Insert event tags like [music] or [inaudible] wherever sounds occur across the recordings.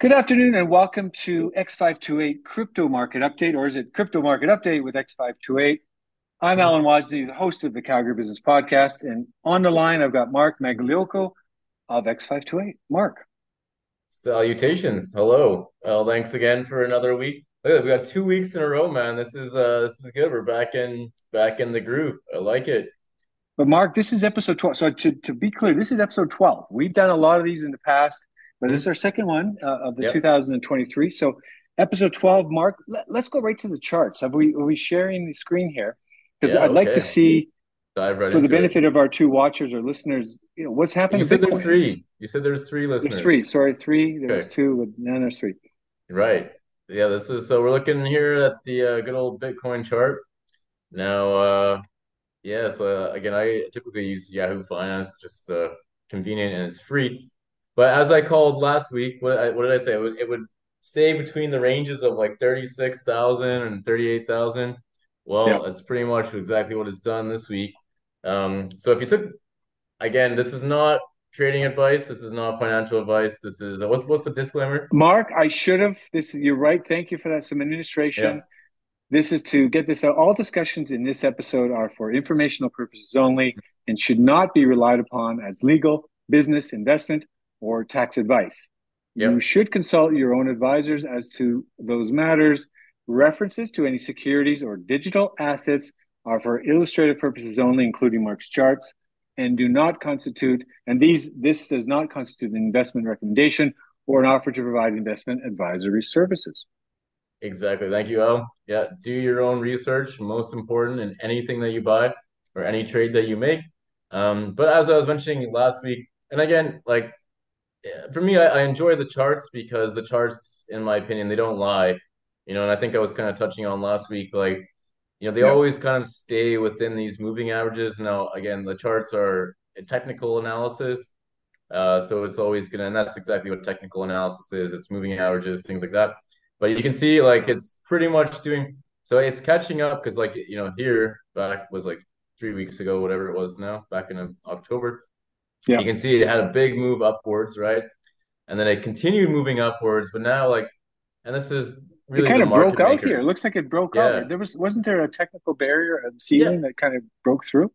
Good afternoon and welcome to X528 Crypto Market Update, or is it Crypto Market Update with X528? I'm Allen Wazny, the host of the Calgary Business Podcast, and on the line I've got Mark Magliocco of X528. Mark. Salutations. Hello. Well, thanks again for another week. Look, we got two weeks in a row, man. This is uh this is good. We're back in back in the groove. I like it. But Mark, this is episode 12. So to, to be clear, this is episode 12. We've done a lot of these in the past but this is our second one uh, of the yep. 2023. So, episode 12, Mark, let, us go right to the charts. Have we, are we sharing the screen here? Because yeah, I'd okay. like to see, right for the benefit it. of our two watchers or listeners, you know, what's happening. You said there's three. You said there's three listeners. There's three. Sorry, three. There's okay. two, but now there's three. Right. Yeah, this is so we're looking here at the uh, good old Bitcoin chart. Now, uh, yeah, so uh, again, I typically use Yahoo Finance, just uh, convenient and it's free. But as I called last week, what, I, what did I say? It would, it would stay between the ranges of like 36,000 and 38,000. Well, yeah. that's pretty much exactly what it's done this week. Um, so if you took, again, this is not trading advice. This is not financial advice. This is what's what's the disclaimer? Mark, I should have. This you're right. Thank you for that. Some administration. Yeah. This is to get this out. All discussions in this episode are for informational purposes only and should not be relied upon as legal, business, investment, or tax advice. Yep. You should consult your own advisors as to those matters. References to any securities or digital assets are for illustrative purposes only, including Mark's charts, and do not constitute, and these this does not constitute an investment recommendation or an offer to provide investment advisory services. Exactly. Thank you, Al. Yeah, do your own research. Most important in anything that you buy or any trade that you make. Um, but as I was mentioning last week, and again, like for me, I, I, enjoy the charts because the charts, in my opinion, they don't lie. You know, and I think I was kind of touching on last week, like, you know, they yeah. always kind of stay within these moving averages. Now, again, the charts are a technical analysis. Uh, so it's always gonna, and that's exactly what technical analysis is. It's moving averages, things like that. But you can see, like, it's pretty much doing. So it's catching up because, like, you know, here back was like three weeks ago, whatever it was now, back in October yeah. You can see it had a big move upwards, right? And then it continued moving upwards, but now like, and this is really it kind of broke out here. It looks like it broke yeah. out. There was wasn't there a technical barrier, a ceiling yeah. that kind of broke through?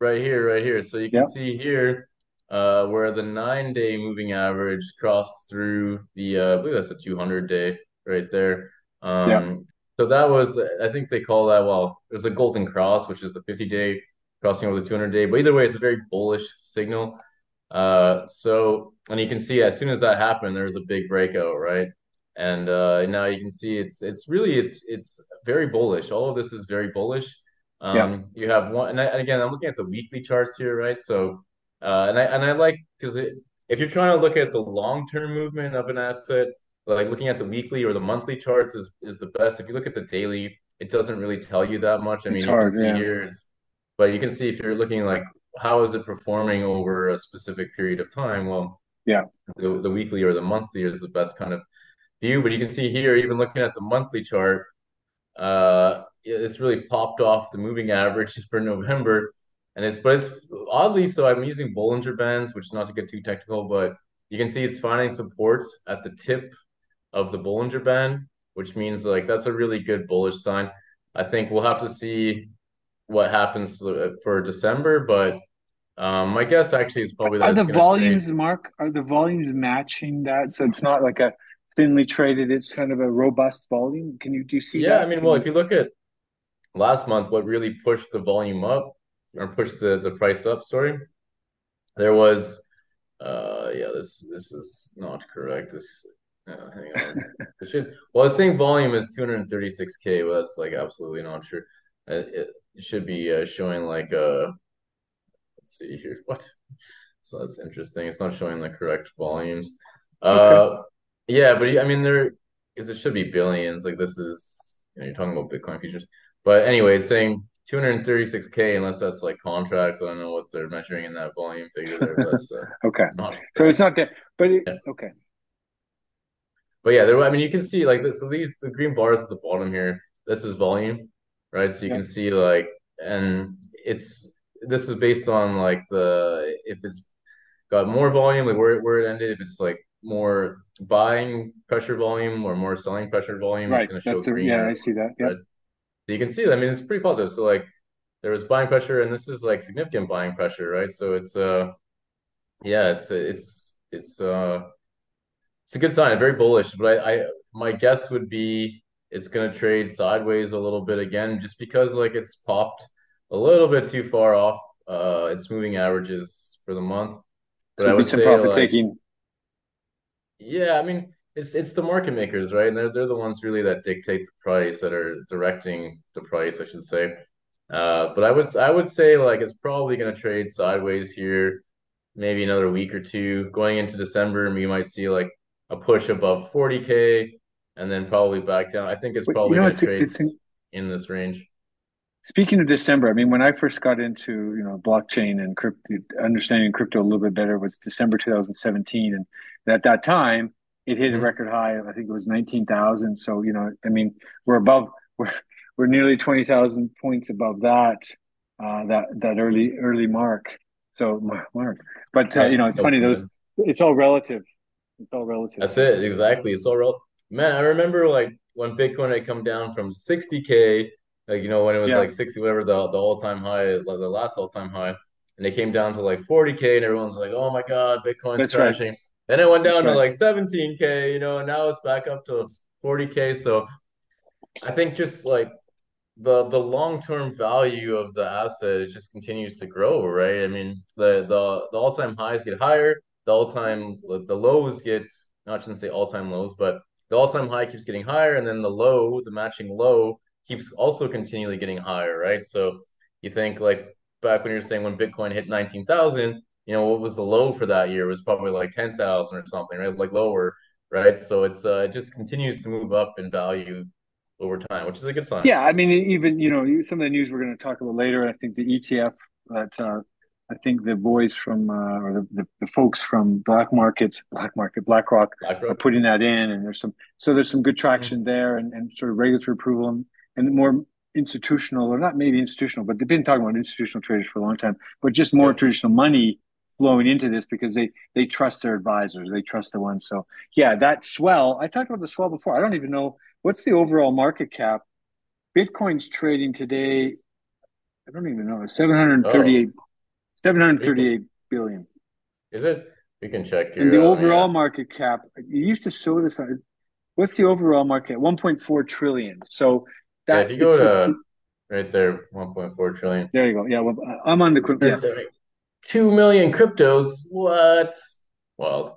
Right here, right here. So you can yeah. see here uh, where the nine day moving average crossed through the uh, I believe that's a 200 day right there. Um, yeah. So that was, I think they call that, well, it was a golden cross, which is the 50 day crossing over the 200 day. But either way, it's a very bullish signal. Uh, so, and you can see as soon as that happened, there was a big breakout, right? And uh, now you can see it's it's really it's it's very bullish. All of this is very bullish. Um, yeah. You have one, and, I, and, again, I'm looking at the weekly charts here, right? So, uh, and I and I like because if you're trying to look at the long term movement of an asset, like looking at the weekly or the monthly charts is is the best. If you look at the daily, it doesn't really tell you that much. I mean, it's hard, you can see yeah. here, it's but you can see if you're looking like how is it performing over a specific period of time? Well, yeah, the, the weekly or the monthly is the best kind of view. But you can see here, even looking at the monthly chart, uh, it's really popped off the moving average [laughs] for November. And it's, but it's oddly so. I'm using Bollinger Bands, which not to get too technical, but you can see it's finding supports at the tip of the Bollinger Band, which means like that's a really good bullish sign. I think we'll have to see what happens for December, but um, my guess actually is probably are the volumes, Mark, are the volumes matching that? So it's not like a thinly traded; it's kind of a robust volume. Can you do you see? Yeah, that? I mean, well, if you look at last month, what really pushed the volume up or pushed the the price up? Sorry, there was. Uh, yeah, this this is not correct. This uh, hang on. [laughs] should, well, I was saying volume is 236k, but that's like absolutely not true. It, it, should be uh, showing like a. Uh, let's see here. [laughs] What? So that's interesting. It's not showing the correct volumes. [laughs] Okay. Uh, yeah, but I mean there because it should be billions. Like this is you know, you're talking about Bitcoin futures, but anyway, saying 236k unless that's like contracts. I don't know what they're measuring in that volume figure there. But that's uh, [laughs] okay. Not so it's not that, but it, yeah. okay. But yeah, there. I mean, you can see like this. So these the green bars at the bottom here. This is volume, right? So you yeah. can see like, and it's this is based on like the if it's got more volume, like where where it ended. If it's like more buying pressure volume or more selling pressure volume right. is going to show green. Yeah, I see that. Yeah. So you can see that. I mean, it's pretty positive. So like there was buying pressure, and this is like significant buying pressure, right? So it's uh, yeah, it's it's it's uh, it's a good sign. Very bullish. But I, I my guess would be it's going to trade sideways a little bit again, just because like it's popped a little bit too far off uh its moving averages for the month. But so I would say profit like, taking. Yeah, I mean it's it's the market makers, right? And they're they're the ones really that dictate the price, that are directing the price, I should say. Uh, but I would I would say like it's probably going to trade sideways here, maybe another week or two. Going into December, we might see like a push above 40k, and then probably back down. I think it's probably you know, going to trade it's, in this range. Speaking of December, I mean, when I first got into you know blockchain and crypto, understanding crypto a little bit better was December 2017, and at that time it hit a mm-hmm. record high. I think it was 19,000. So you know, I mean, we're above [laughs] we're we're nearly 20,000 points above that uh, that that early early mark. So mark, but uh, you know, it's funny those. It's all relative. It's all relative. That's it. Exactly. It's all relative. Man, I remember like when Bitcoin had come down from 60k, like you know when it was yeah. like 60, whatever the the all time high, like, the last all time high, and it came down to like 40k, and everyone's like, "Oh my god, Bitcoin's That's crashing." Right. Then it went down That's to right. like 17k, you know, and now it's back up to 40k. So I think just like the the long term value of the asset it just continues to grow, right? I mean, the the the all time highs get higher, the all time the lows get not shouldn't say all time lows, but the all time high keeps getting higher, and then the low, the matching low, keeps also continually getting higher, right? So you think like back when you're saying when Bitcoin hit nineteen thousand, you know what was the low for that year? It was probably like ten thousand or something, right? Like lower, right? So it's uh, it just continues to move up in value over time, which is a good sign. Yeah, I mean, even you know some of the news we're going to talk about later. I think the ETF that uh, I think the boys from uh, or the, the, the, folks from Black Market, Black Market, BlackRock, BlackRock, are putting that in, and there's some so there's some good traction mm-hmm. there, and, and sort of regulatory approval and, and more institutional or not maybe institutional, but they've been talking about institutional traders for a long time, but just more yeah. traditional money flowing into this because they they trust their advisors, they trust the ones. So yeah, that swell. I talked about the swell before. I don't even know What's the overall market cap? Bitcoin's trading today. I don't even know. 738, oh. 738 billion. Is it? We can check. and the uh, overall yeah. market cap, you used to show this on. What's the overall market? 1.4 trillion. So that yeah, if you go to right there, 1.4 trillion. There you go. Yeah, well, I'm on the crypto. Yeah. Two million cryptos. What? Wild.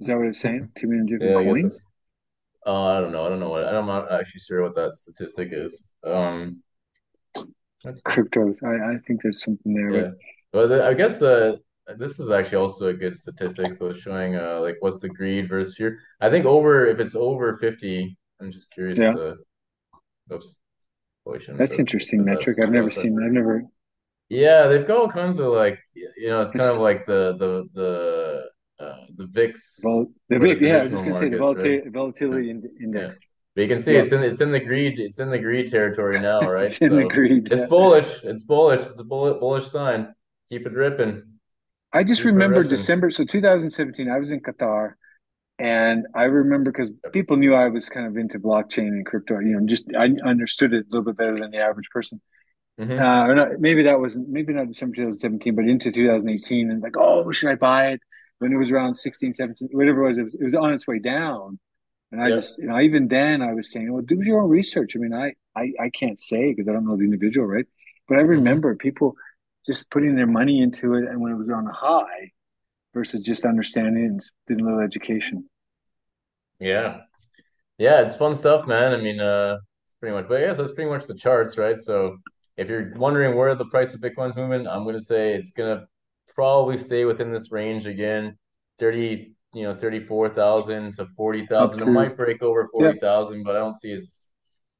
Is that what it's saying? Two million different yeah, coins. Uh, I don't know. I don't know what. I'm not actually sure what that statistic is. Um, cryptos. I, I think there's something there. Yeah. But the, I guess the this is actually also a good statistic. So it's showing uh like what's the greed versus fear. I think over if it's over fifty. I'm just curious. Yeah. To, oops. That's interesting metric. I've never seen. That. I've never. Yeah, they've got all kinds of like you know it's kind of like the the the uh, the VIX. Vol- the VIX, yeah, I was just gonna say the volatility, right? volatility index. Yeah. But you can see yeah. it's in it's in the greed it's in the greed territory now, [laughs] right? it's in so the greed. It's yeah. bullish. It's bullish. It's a bullish bullish sign. Keep it ripping. I just Keep remember December. So 2017, I was in Qatar, and I remember because people knew I was kind of into blockchain and crypto. You know, just I understood it a little bit better than the average person. Mm-hmm. Uh, or not, maybe that was maybe not December 2017, but into 2018, and like, oh, should I buy it? when it was around 16, 17, whatever it was, it was, it was on its way down. And I just, you know, even then I was saying, well, do your own research. I mean, I, I, I can't say because I don't know the individual, right? But I mm-hmm. remember mm-hmm. people just putting their money into it and when it was on a high versus just understanding and doing a little education. Yeah. Yeah, it's fun stuff, man. I mean, uh, pretty much, but yes, that's pretty much the charts, right? So if you're wondering where the price of Bitcoin's moving, I'm going to say it's going to probably stay within this range again, thirty, you know, thirty-four thousand to forty thousand. It might break over forty thousand, yeah. but I don't see it's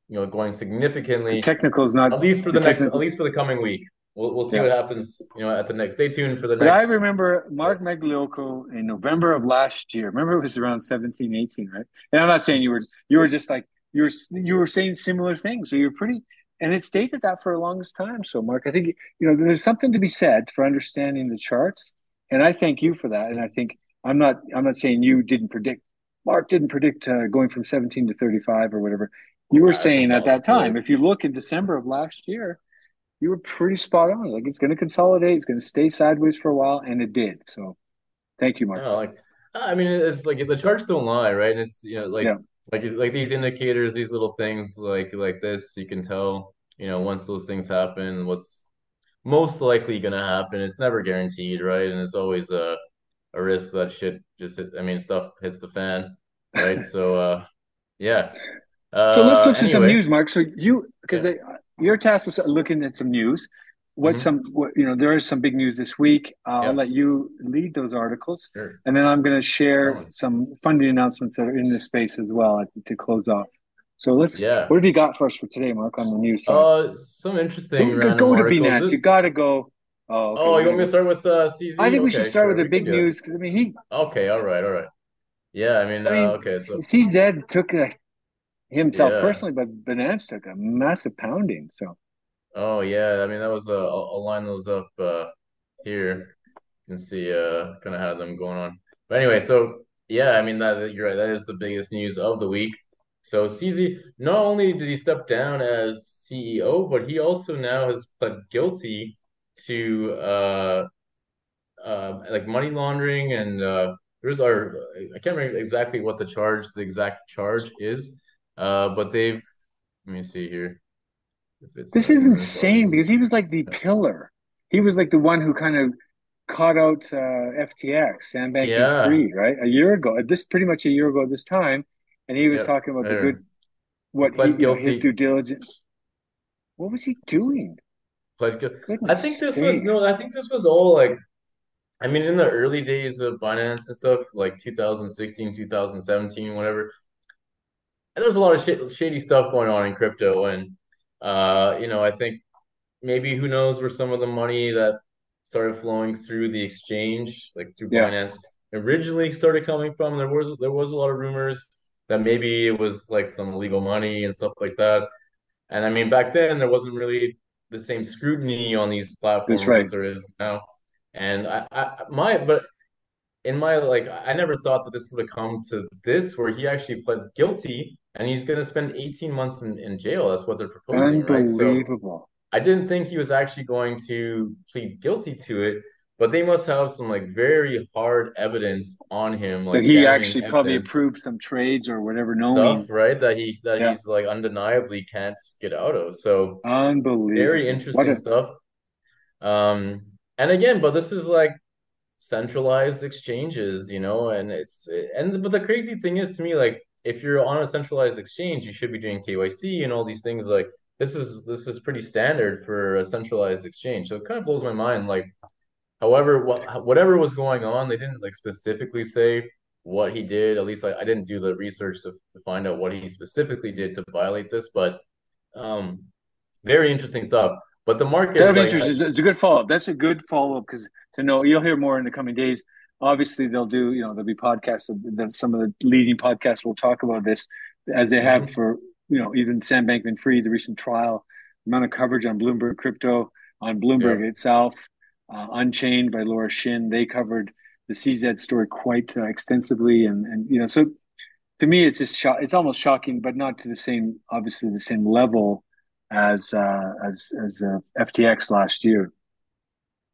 you know going significantly. The technical is not at least for the, the next, technical. at least for the coming week. We'll, we'll see yeah. what happens, you know, at the next. Stay tuned for the but next. I remember Mark Magliocco in November of last year. Remember, it was around 17, 18, right? And I'm not saying you were you were just like you were you were saying similar things. So you're pretty and it stayed at that for a longest time. So, Mark, I think you know there's something to be said for understanding the charts, and I thank you for that. And I think I'm not I'm not saying you didn't predict. Mark didn't predict uh, going from 17 to 35 or whatever. You were saying at that time, if you look in December of last year, you were pretty spot on. Like it's going to consolidate, it's going to stay sideways for a while, and it did. So, thank you, Mark. No, like I mean, it's like the charts don't lie, right? And it's you know like yeah. like like these indicators, these little things like like this, you can tell you know once those things happen, what's most likely going to happen. It's never guaranteed, right? And it's always a a risk that shit just hit, I mean stuff hits the fan, right? [laughs] so uh yeah. Uh, so let's look anyway. at some news, Mark. So you because yeah. Your task was looking at some news. What mm-hmm. some what, you know there is some big news this week. Uh, I'll let you lead those articles, sure. and then I'm going to share some funding announcements that are in this space as well to close off. So let's. Yeah. What have you got for us for today, Mark, on the news side? Uh, some interesting. Go, go to BNet. You got to go. Oh, okay. oh, you want me to start with uh, CZ? I think we should start sure, with the big news because I mean he. Okay, all right, all right. Yeah, I mean, I mean uh, okay, so he's dead. took a, himself yeah. personally, but Binance took a massive pounding. So. Oh yeah, I mean that was uh, I'll, I'll line those up uh, here. You can see uh kind of how them going on. But anyway, so yeah, I mean that you're right. That is the biggest news of the week. So CZ, not only did he step down as CEO, but he also now has pled guilty to uh, uh, like money laundering and uh, there's our I can't remember exactly what the charge, the exact charge is, uh, but they've let me see here. this is insane because he was like the pillar. He was like the one who kind of caught out uh, FTX, Sam Bankman Fried, right? A year ago, this pretty much a year ago this time, and he was yep. talking about the good, what he, you know, his due diligence. What was he doing? Pled guilty. I think this was no. I think this was all like. I mean, in the early days of Binance and stuff, like 2016, 2017, whatever, there was a lot of sh- shady stuff going on in crypto, and uh, you know, I think maybe who knows where some of the money that started flowing through the exchange, like through yeah. Binance, originally started coming from. There was there was a lot of rumors that maybe it was like some illegal money and stuff like that. And I mean, back then there wasn't really the same scrutiny on these platforms right. as there is now. And I, I, my, but in my like, I never thought that this would have come to this, where he actually pled guilty and he's going to spend 18 months in, in jail. That's what they're proposing. Unbelievable. Right? So I didn't think he was actually going to plead guilty to it but they must have some like very hard evidence on him, like that he actually probably approved some trades or whatever, knowing stuff, right? That he that yeah. he's like undeniably can't get out of. So unbelievable, very interesting a... stuff. Um, and again, but this is like centralized exchanges, you know, and it's and but the crazy thing is to me, like if you're on a centralized exchange, you should be doing KYC and all these things. Like this is this is pretty standard for a centralized exchange. So it kind of blows my mind, like However, what, whatever was going on, they didn't like specifically say what he did. At least I, I didn't do the research to, to find out what he specifically did to violate this. But um, very interesting stuff. But the market, that'd be like, interesting. I, it's a good follow up. That's a good follow up because to know you'll hear more in the coming days. Obviously, they'll do. You know, there'll be podcasts. That some of the leading podcasts will talk about this as they have mm-hmm. for you know even Sam Bankman Fried, the recent trial, amount of coverage on Bloomberg crypto, on Bloomberg yeah. itself uh, Unchained by Laura Shin. They covered the CZ story quite uh, extensively, and and you know, so to me, it's just sho- it's almost shocking, but not to the same, obviously, the same level as uh, as as uh, FTX last year.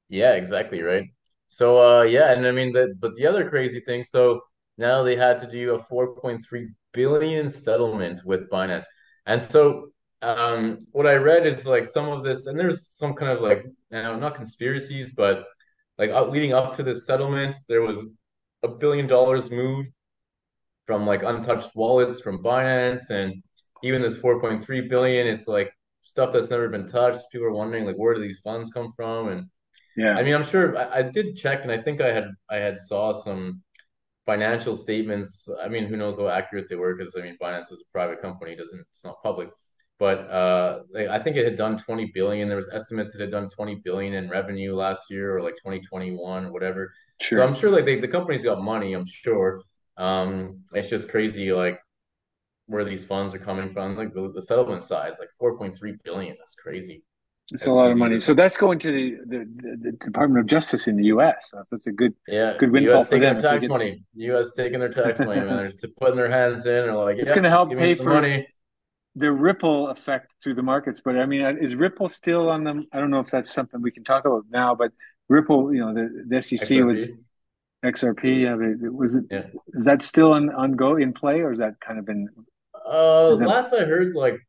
Yeah, exactly right. So uh, yeah, and I mean, the, but the other crazy thing, so now they had to do a 4.3 billion settlement with Binance, and so um, what I read is like some of this, and there's some kind of like, you know, not conspiracies, but like leading up to this settlement, there was a billion dollars moved from like untouched wallets from Binance, and even this 4.3 billion, it's like stuff that's never been touched. People are wondering like, where do these funds come from? And yeah, I mean, I'm sure I, I did check, and I think I had I had saw some financial statements. I mean, who knows how accurate they were? Because I mean, Binance is a private company; doesn't it's not public but uh, I think it had done 20 billion. There was estimates that it had done 20 billion in revenue last year, or like 2021, or whatever. Sure. So I'm sure like they, the company's got money. I'm sure. Um, it's just crazy, like where these funds are coming from. Like the, the settlement size, like 4.3 billion. That's crazy. It's a lot of money. So that's going to the, the, the, Department of Justice in the U.S. So that's a good yeah good windfall US for them. Taking tax money. U.S. taking their tax money, man. They're [laughs] just putting their hands in and like it's going to help pay for money. the ripple effect through the markets. But I mean, is Ripple still on them? I don't know if that's something we can talk about now. But Ripple, you know, the, the SEC XRP. was XRP. Yeah, was it? Yeah. Is that still on on go in play, or is that kind of been? Uh, that... last I heard, like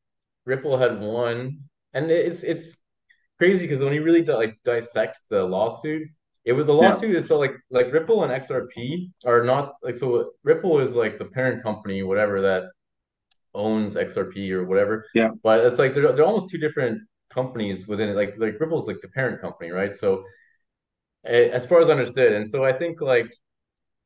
Ripple had won, and it's it's crazy because when you really like dissect the lawsuit, it was the lawsuit yeah. is so like like Ripple and XRP are not like so Ripple is like the parent company, whatever that owns XRP or whatever. Yeah. But it's like they're they're almost two different companies within it. Like like Ripple's like the parent company, right? So as far as I understood, and so I think like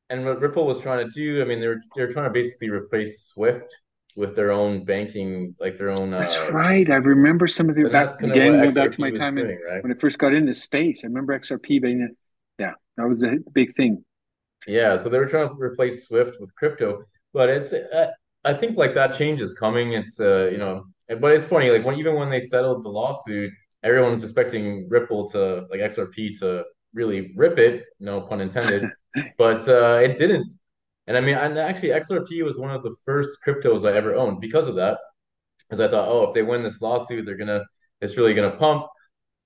and what Ripple was trying to do, I mean, they're they're trying to basically replace Swift with their own banking, like their own. That's uh, right. I remember some of the back again. Go back to my time doing, in, right? when I first got into space. I remember XRP being, yeah, that was a big thing. Yeah, so they were trying to replace Swift with crypto, but it's. Uh, I think like that change is coming. It's uh, you know, but it's funny. Like when even when they settled the lawsuit, everyone's expecting Ripple to like XRP to really rip it. No pun intended. [laughs] but uh, it didn't. And I mean, and actually, XRP was one of the first cryptos I ever owned because of that. Because I thought, oh, if they win this lawsuit, they're gonna, it's really gonna pump.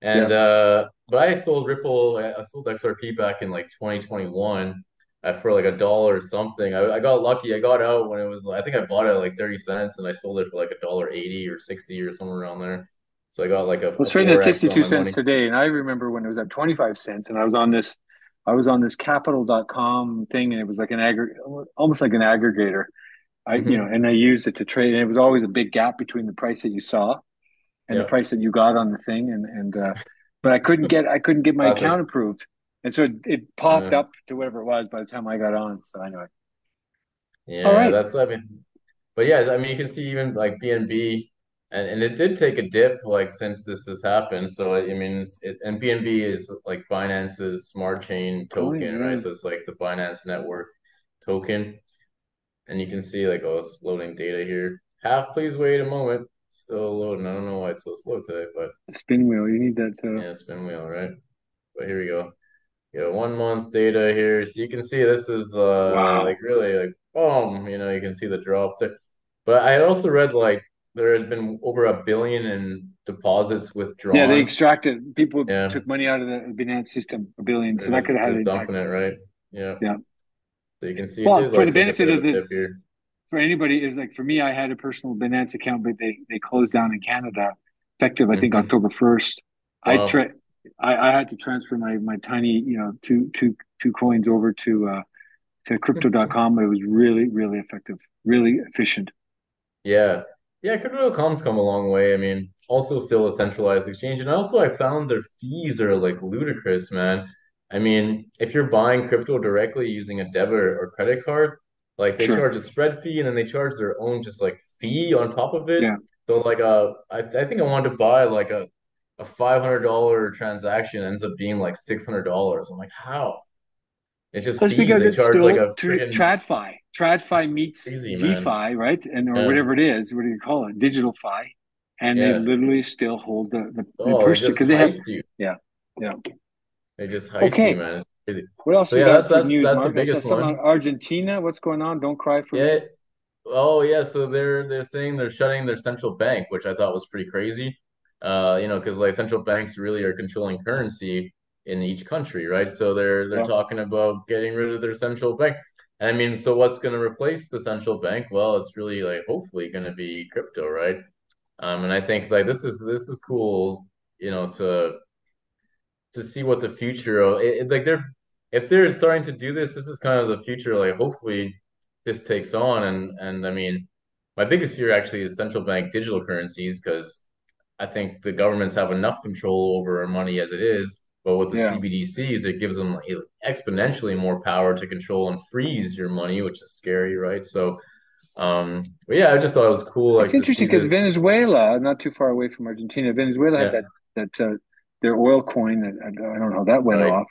And yeah. uh, but I sold Ripple, I sold XRP back in like 2021 for like a dollar or something. I, I got lucky. I got out when it was, I think I bought it at like 30 cents, and I sold it for like a dollar 80 or 60 or somewhere around there. So I got like a. Well, it's trading at 62 cents money. today, and I remember when it was at 25 cents, and I was on this I was on this capital.com thing and it was like an aggregate, almost like an aggregator. I, mm-hmm. you know, and I used it to trade and it was always a big gap between the price that you saw and the price that you got on the thing. And, and, uh, but I couldn't get, I couldn't get my account approved. And so it, it popped up to whatever it was by the time I got on. So anyway. Yeah. All right. That's, I mean, but yeah, I mean, you can see even like BNB, and and it did take a dip like since this has happened. So I mean, it, and BNB is like Binance's smart chain token, oh, right? So it's like the Binance network token, and you can see like oh, it's loading data here. Half, please wait a moment. Still loading. I don't know why it's so slow today, but spin wheel. You need that. To... Yeah, spin wheel, right? But here we go. Yeah, one month data here, so you can see this is uh wow. like really like boom. You know, you can see the drop there. But I also read like there had been over a billion in deposits withdrawn. Yeah, they extracted. People yeah. took money out of the Binance system, a billion. So that could have had dumping it, right? Yeah. Yeah. So you can see. Well, for like the benefit of the for anybody, is like for me, I had a personal Binance account, but they they closed down in Canada, effective I think mm-hmm. October first. Wow. I tra- I, I had to transfer my my tiny you know two two two coins over to uh to crypto.com. it was really really effective, really efficient. Yeah, yeah, Crypto.com's come a long way. I mean, also still a centralized exchange. And also I found their fees are like ludicrous, man. I mean, if you're buying crypto directly using a debit or credit card, like they sure. charge a spread fee and then they charge their own just like fee on top of it. Yeah. So like uh I, I think I wanted to buy like a a five hundred dollar transaction ends up being like six hundred dollars. I'm like, how? It's just because it's still like a friggin... TradFi. TradFi meets DeFi, right? And or yeah. whatever it is. What do you call it? Digital fi. And yeah. they literally still hold the the, oh, because they have you. yeah yeah. They just heist okay. you, man. It's crazy. What else? So, yeah, that's that's, news, that's the biggest one. Argentina, what's going on? Don't cry for yeah. Me. Oh yeah, so they're they're saying they're shutting their central bank, which I thought was pretty crazy. Uh, you know, because like central banks really are controlling currency in each country, right? So they're they're yeah. talking about getting rid of their central bank. And I mean, so what's going to replace the central bank? Well, it's really like hopefully going to be crypto, right? Um, and I think like this is this is cool, you know, to to see what the future of it, it, like they're if they're starting to do this, this is kind of the future. Like hopefully this takes on, and and I mean, my biggest fear actually is central bank digital currencies because I think the governments have enough control over our money as it is but with the yeah. CBDCs, it gives them exponentially more power to control and freeze your money, which is scary, right? So, um, but yeah, I just thought it was cool. It's like, interesting because Venezuela, not too far away from Argentina, Venezuela yeah. had that that uh, their oil coin. That I don't know how that went right. off.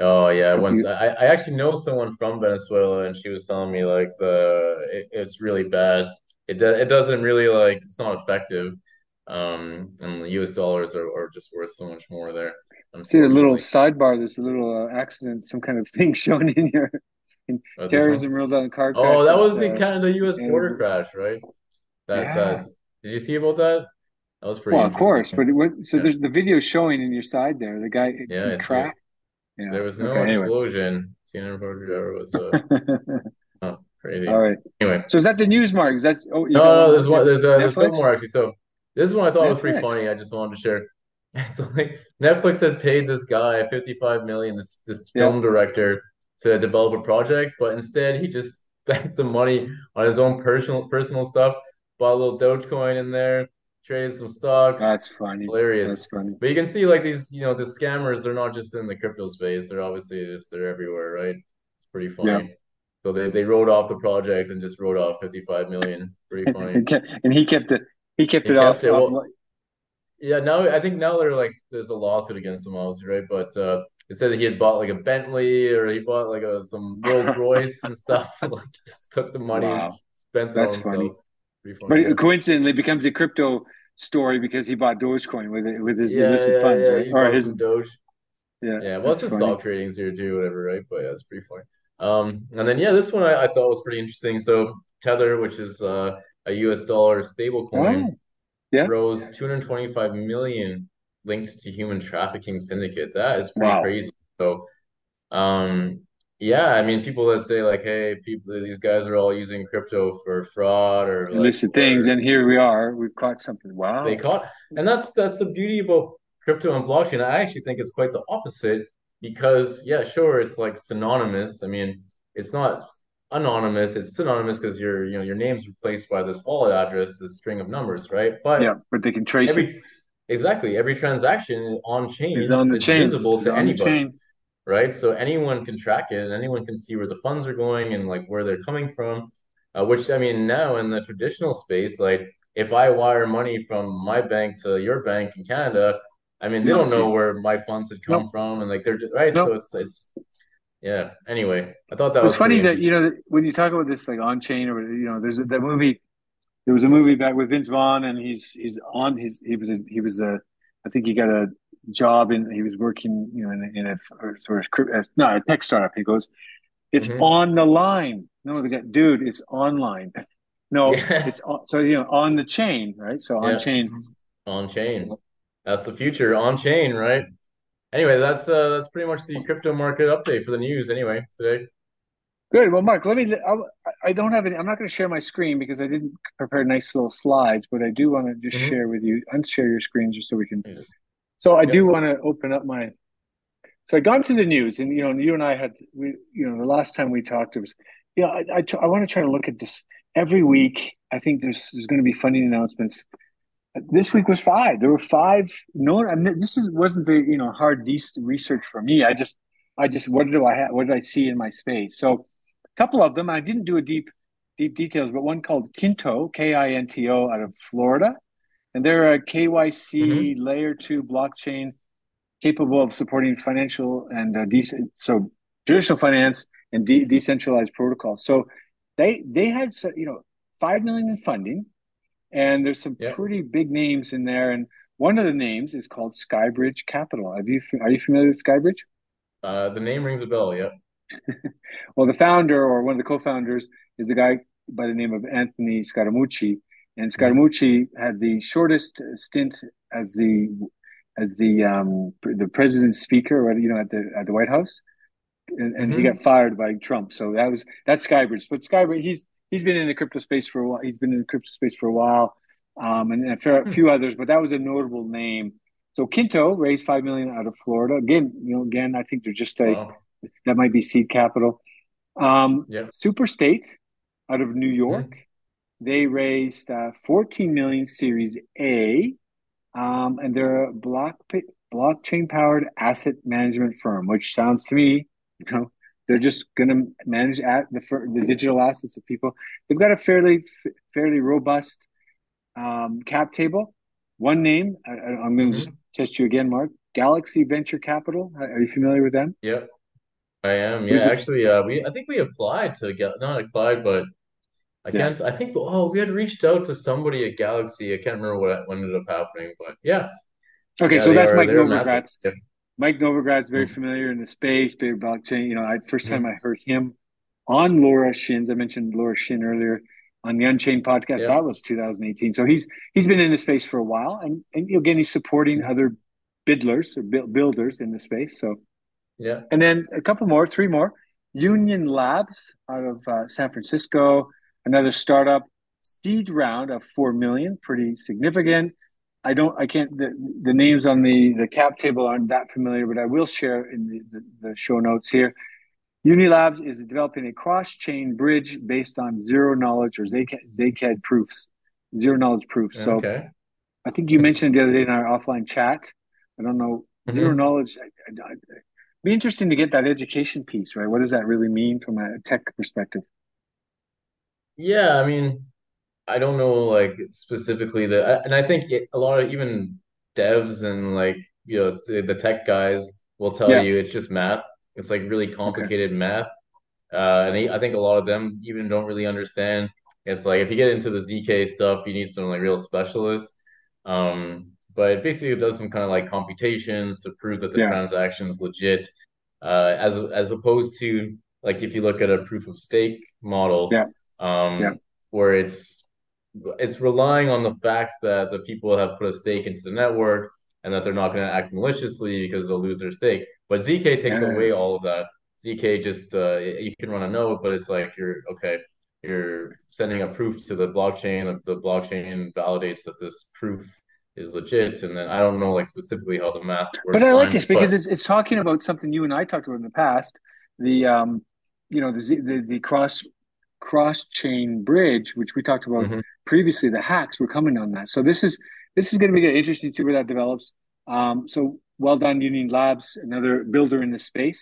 Oh yeah, once you... I, I actually know someone from Venezuela, and she was telling me like the it, it's really bad. It do, it doesn't really like it's not effective. Um, and the US dollars are, are just worth so much more there. See a little sidebar. There's a little uh, accident, some kind of [laughs] thing shown in here. In oh, terrorism rules on the car crash. Oh, that was the uh, kind of the U.S. border crash, right? That yeah. that did you see about that? That was pretty. Well, of course, but it, so yeah. there's the video showing in your side there. The guy, yeah, cracked. Yeah. There was no okay, explosion. Anyway. CNN reporter was uh, [laughs] oh, crazy. All right. Anyway, so is that the news marks? That's oh no, no, there's one. There's uh, there's more actually. So this is one I thought Netflix. was pretty funny. I just wanted to share. [laughs] so like Netflix had paid this guy 55 million, this this yeah. film director, to develop a project, but instead he just [laughs] spent the money on his own personal personal stuff. Bought a little Dogecoin in there, traded some stocks. That's funny. Hilarious. That's funny. But you can see like these, you know, the scammers, they're not just in the crypto space. They're obviously just they're everywhere, right? It's pretty funny. Yeah. So they, they wrote off the project and just wrote off 55 million. Pretty funny. and he kept it he kept he it kept off. It. off well, yeah, now I think now they're like there's a lawsuit against him, obviously, right? But uh it said that he had bought like a Bentley or he bought like a some Rolls [laughs] Royce and stuff. [laughs] like just took the money, wow. spent it That's on funny. funny. But coincidentally, it becomes a crypto story because he bought Dogecoin with it with his yeah, illicit yeah, funds, yeah. right? or his Doge. Yeah, yeah. Well, it's a stock trading here too, whatever, right? But yeah, it's pretty funny. Um, and then yeah, this one I, I thought was pretty interesting. So Tether, which is uh, a U.S. dollar stable coin, oh, yeah. rose 225 million linked to human trafficking syndicate. That is pretty wow. crazy. So, um, yeah, I mean, people that say like, "Hey, people, these guys are all using crypto for fraud or illicit like, things," and here we are, we've caught something. Wow, they caught, and that's that's the beauty about crypto and blockchain. I actually think it's quite the opposite because, yeah, sure, it's like synonymous. I mean, it's not anonymous; it's synonymous because your you know your name's replaced by this wallet address, this string of numbers, right? But yeah, but they can trace every, it. Exactly, every transaction on chain is on the chain, visible to anybody right? So anyone can track it and anyone can see where the funds are going and like where they're coming from. Uh, which I mean, now in the traditional space, like if I wire money from my bank to your bank in Canada, I mean, they don't know where my funds had come nope. from, and like they're just right. Nope. So it's it's yeah. Anyway, I thought that was funny that you know when you talk about this like on chain or you know, there's a, that movie. There was a movie back with Vince Vaughn, and he's he's on his he was a, he was a I think he got a job and he was working, you know, in, in a sort of no a tech startup. He goes, "It's mm-hmm. on the line." No, the guy, dude, it's online. [laughs] no, yeah. it's on, so you know on the chain, right? So on yeah. chain, on chain. That's the future, on chain, right? Anyway, that's uh, that's pretty much the crypto market update for the news. Anyway, today. Good. Well, Mark, let me. I'll, I do not have any. I'm not going to share my screen because I didn't prepare nice little slides, but I do want to just mm-hmm. share with you, unshare your screen just so we can so I do want to open up my. So I got into the news, and you know, you and I had we, you know, the last time we talked, it was, you know, I I, I want to try to look at this every week. I think there's there's going to be funding announcements. This week was five. There were five. No, I mean, this is wasn't the you know hard research for me. I just I just what do I have? What did I see in my space? So a couple of them. I didn't do a deep deep details, but one called Kinto, K I N T O, out of Florida and they're a KYC mm-hmm. layer two blockchain capable of supporting financial and uh, de- so traditional finance and de- decentralized protocols. So they they had you know five million in funding, and there's some pretty big names in there. And one of the names is called Skybridge Capital. Have you are you familiar with Skybridge? Uh, the name rings a bell. Yeah. [laughs] well, the founder or one of the co-founders is the guy by the name of Anthony Scaramucci, and Scaramucci had the shortest stint as the as the um, the president's speaker, you know, at the at the White House, and, and mm-hmm. he got fired by Trump. So that was that's Skybridge. But Skybridge, he's he's been in the crypto space for a while. He's been in the crypto space for a while, um, and, a, fair, a few others. But that was a notable name. So Kinto raised five million out of Florida. Again, you know, again, I think they're just like wow. that might be seed capital. Um, yeah. Superstate out of New York. Mm-hmm they raised uh, 14 million Series A, um, and they're a block blockchain powered asset management firm, which sounds to me, you know, they're just going to manage at the the digital assets of people. They've got a fairly fairly robust um, cap table. One name, I, am going to just test you again, Mark. Galaxy Venture Capital. Are you familiar with them? Yep, I am. Yeah, actually, uh, we I think we applied to get not applied, but I can't. I think. Oh, we had reached out to somebody at Galaxy. I can't remember what what ended up happening, but yeah. Okay, Yeah, so that's are. Mike They're. Novogratz. Yeah. Mike Novogratz very Mhm. familiar in the space, big blockchain. You know, I first time. I heard him on Laura Shin's. I mentioned Laura Shin earlier on the Unchained podcast. Yeah. That was 2018. So he's he's been in the space for a while, and and again he's supporting other biddlers or builders in the space. So Yeah. and then a couple more, three more. Union Labs out of uh, San Francisco, another startup, seed round of four million, pretty significant. I don't, I can't. The, the names on the the cap table aren't that familiar, but I will share in the, the, the show notes here. Union Labs is developing a cross-chain bridge based on zero knowledge or ZK proofs, zero knowledge proofs. So Okay. I think you mentioned the other day in our offline chat. I don't know zero Mhm. knowledge. I, I, be interesting to get that education piece, right? What does that really mean from a tech perspective? Yeah, I mean, I don't know like specifically the, and I think it, a lot of even devs and like you know the, the tech guys will tell Yeah. you it's just math. It's like really Okay. complicated math. Uh, and I think a lot of them even don't really understand. It's like if you get into the ZK stuff, you need some like real specialists. Um, but it basically it does some kind of like computations to prove that the Yeah. transaction is legit, uh, as as opposed to like if you look at a proof of stake model, Yeah. Yeah. um, where it's it's relying on the fact that the people have put a stake into the network and that they're not going to act maliciously because they'll lose their stake. But ZK takes Yeah. away all of that. ZK just uh, you can run a node, but it's like you're okay. You're sending a proof to the blockchain. The blockchain validates that this proof is legit, and then I don't know like specifically how the math works. But I like behind this it, but because it's it's talking about something you and I talked about in the past. The um, you know, the the, the cross cross chain bridge, which we talked about Mhm. previously. The hacks were coming on that. So this is this is going to be good. interesting to see where that develops. Um, so well done, Union Labs, another builder in this space.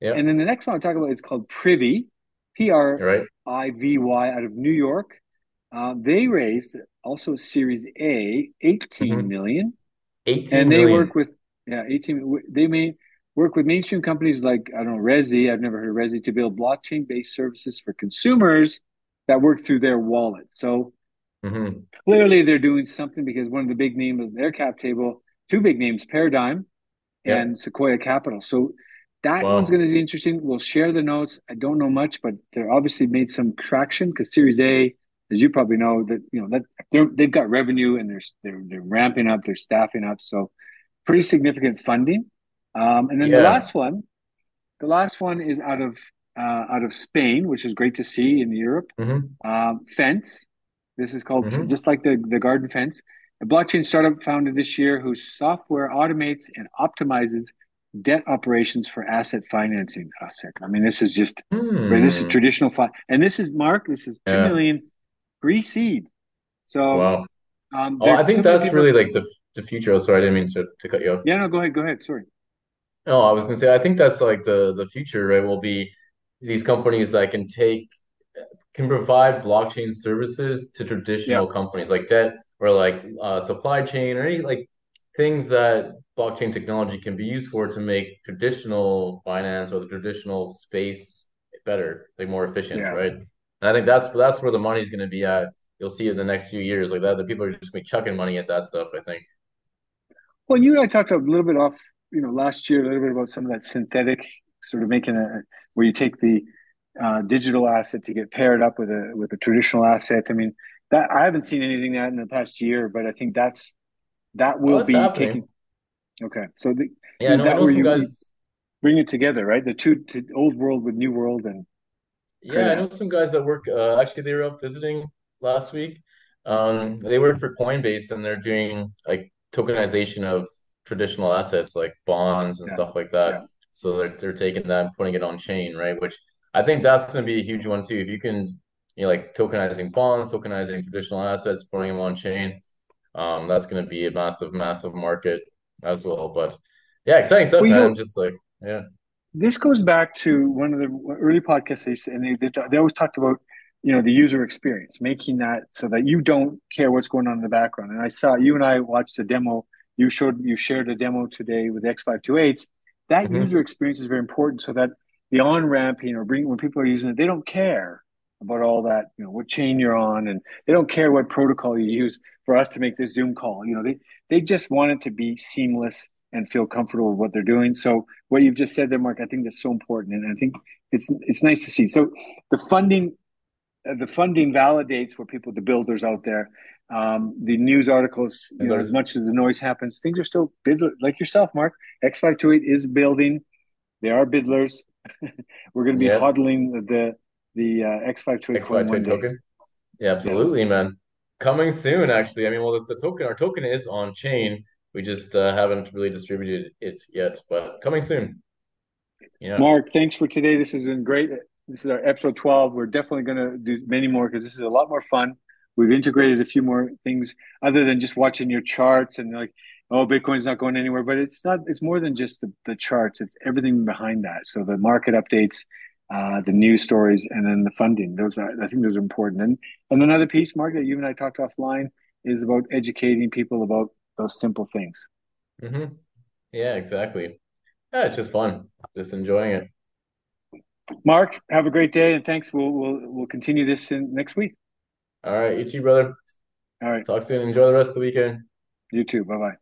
yeah, And then the next one I'll talk about is called Privy, P R. I V Y, out of New York. Uh, they raised also a Series A, eighteen Mhm. million, 18 and they million. work with yeah, eighteen. They may work with mainstream companies like I don't know Resy, I've never heard of Resy to build blockchain-based services for consumers that work through their wallet. So Mhm. clearly they're doing something because one of the big names in their cap table, two big names, Paradigm Yeah. and Sequoia Capital. So that Wow. one's going to be interesting. We'll share the notes. I don't know much, but they're obviously made some traction because Series A, as you probably know, that you know that they're, they've got revenue and they're they're they're ramping up, they're staffing up, so pretty significant funding. Um, and then the last one, the last one is out of uh, out of Spain, which is great to see in Europe. Mhm. Um, Fence. This is called Mhm. just like the the garden fence. A blockchain startup founded this year whose software automates and optimizes debt operations for asset financing. Asset. I mean, this is just right, this is Hmm. traditional fi- and this is Mark. This is two Yeah. million pre-seed. So Wow. um, Oh, I think that's really like the the future. Oh, sorry, I didn't mean to, to cut you off. Yeah, no, go ahead, go ahead. Sorry. No, I was gonna say I think that's like the the future, right? Will be these companies that can take can provide blockchain services to traditional companies like debt or like uh, supply chain or any like things that blockchain technology can be used for to make traditional finance or the traditional space better, like more efficient, Yeah. right? And I think that's that's where the money's going to be at. You'll see in the next few years, like that. The people are just going to be chucking money at that stuff. I think. Well, you and I talked a little bit off, you know, last year a little bit about some of that synthetic sort of making a where you take the uh, digital asset to get paired up with a with a traditional asset. I mean, that I haven't seen anything that in the past year, but I think that's that will Oh, be happening. taking. Okay, so the, Yeah, I know, I that know some you guys. bring it together, right? The two to old world with new world, and Yeah, I know some guys that work. Uh, actually, they were up visiting last week. Um, they work for Coinbase, and they're doing like tokenization of traditional assets like bonds and Yeah, stuff like that. yeah. So they're they're taking that and putting it on chain, right? Which I think that's going to be a huge one too. If you can, you know, like tokenizing bonds, tokenizing traditional assets, putting them on chain, um, that's going to be a massive, massive market as well. But yeah, exciting stuff, Well, man. know, Just like yeah, this goes back to one of the early podcasts they said, and they, they they always talked about you know the user experience, making that so that you don't care what's going on in the background. And I saw you and I watched the demo. You showed you shared a demo today with X five two eights. That Mhm. user experience is very important, so that the on ramping or bring when people are using it, they don't care about all that, you know, what chain you're on, and they don't care what protocol you use for us to make this Zoom call. You know, they they just want it to be seamless and feel comfortable with what they're doing. So what you've just said there, Mark, I think that's so important, and I think it's it's nice to see. So the funding, uh, the funding validates what people, the builders out there, um, the news articles. Know, as much as the noise happens, things are still bid like yourself, Mark. X five two eight is building. They are bidlers. [laughs] We're going to be yep. hodling the the uh, X five two eight token. Yeah, absolutely, yeah. man. Coming soon, actually. I mean, well, the, the token, our token is on chain. We just uh, haven't really distributed it yet, but coming soon. Yeah. Mark, thanks for today. This has been great. This is our episode 12. We're definitely going to do many more because this is a lot more fun. We've integrated a few more things other than just watching your charts and like, oh, Bitcoin's not going anywhere. But it's not, it's more than just the, the charts, it's everything behind that. So the market updates, uh, the news stories, and then the funding. Those are, I think those are important. And, and another piece, Mark, that you and I talked offline is about educating people about those simple things. Mm-hmm. Yeah, exactly. Yeah, it's just fun. Just enjoying it. Mark, have a great day, and thanks. We'll we'll we'll continue this in next week. All right, you too, brother. All right. Talk soon. Enjoy the rest of the weekend. You too. Bye bye.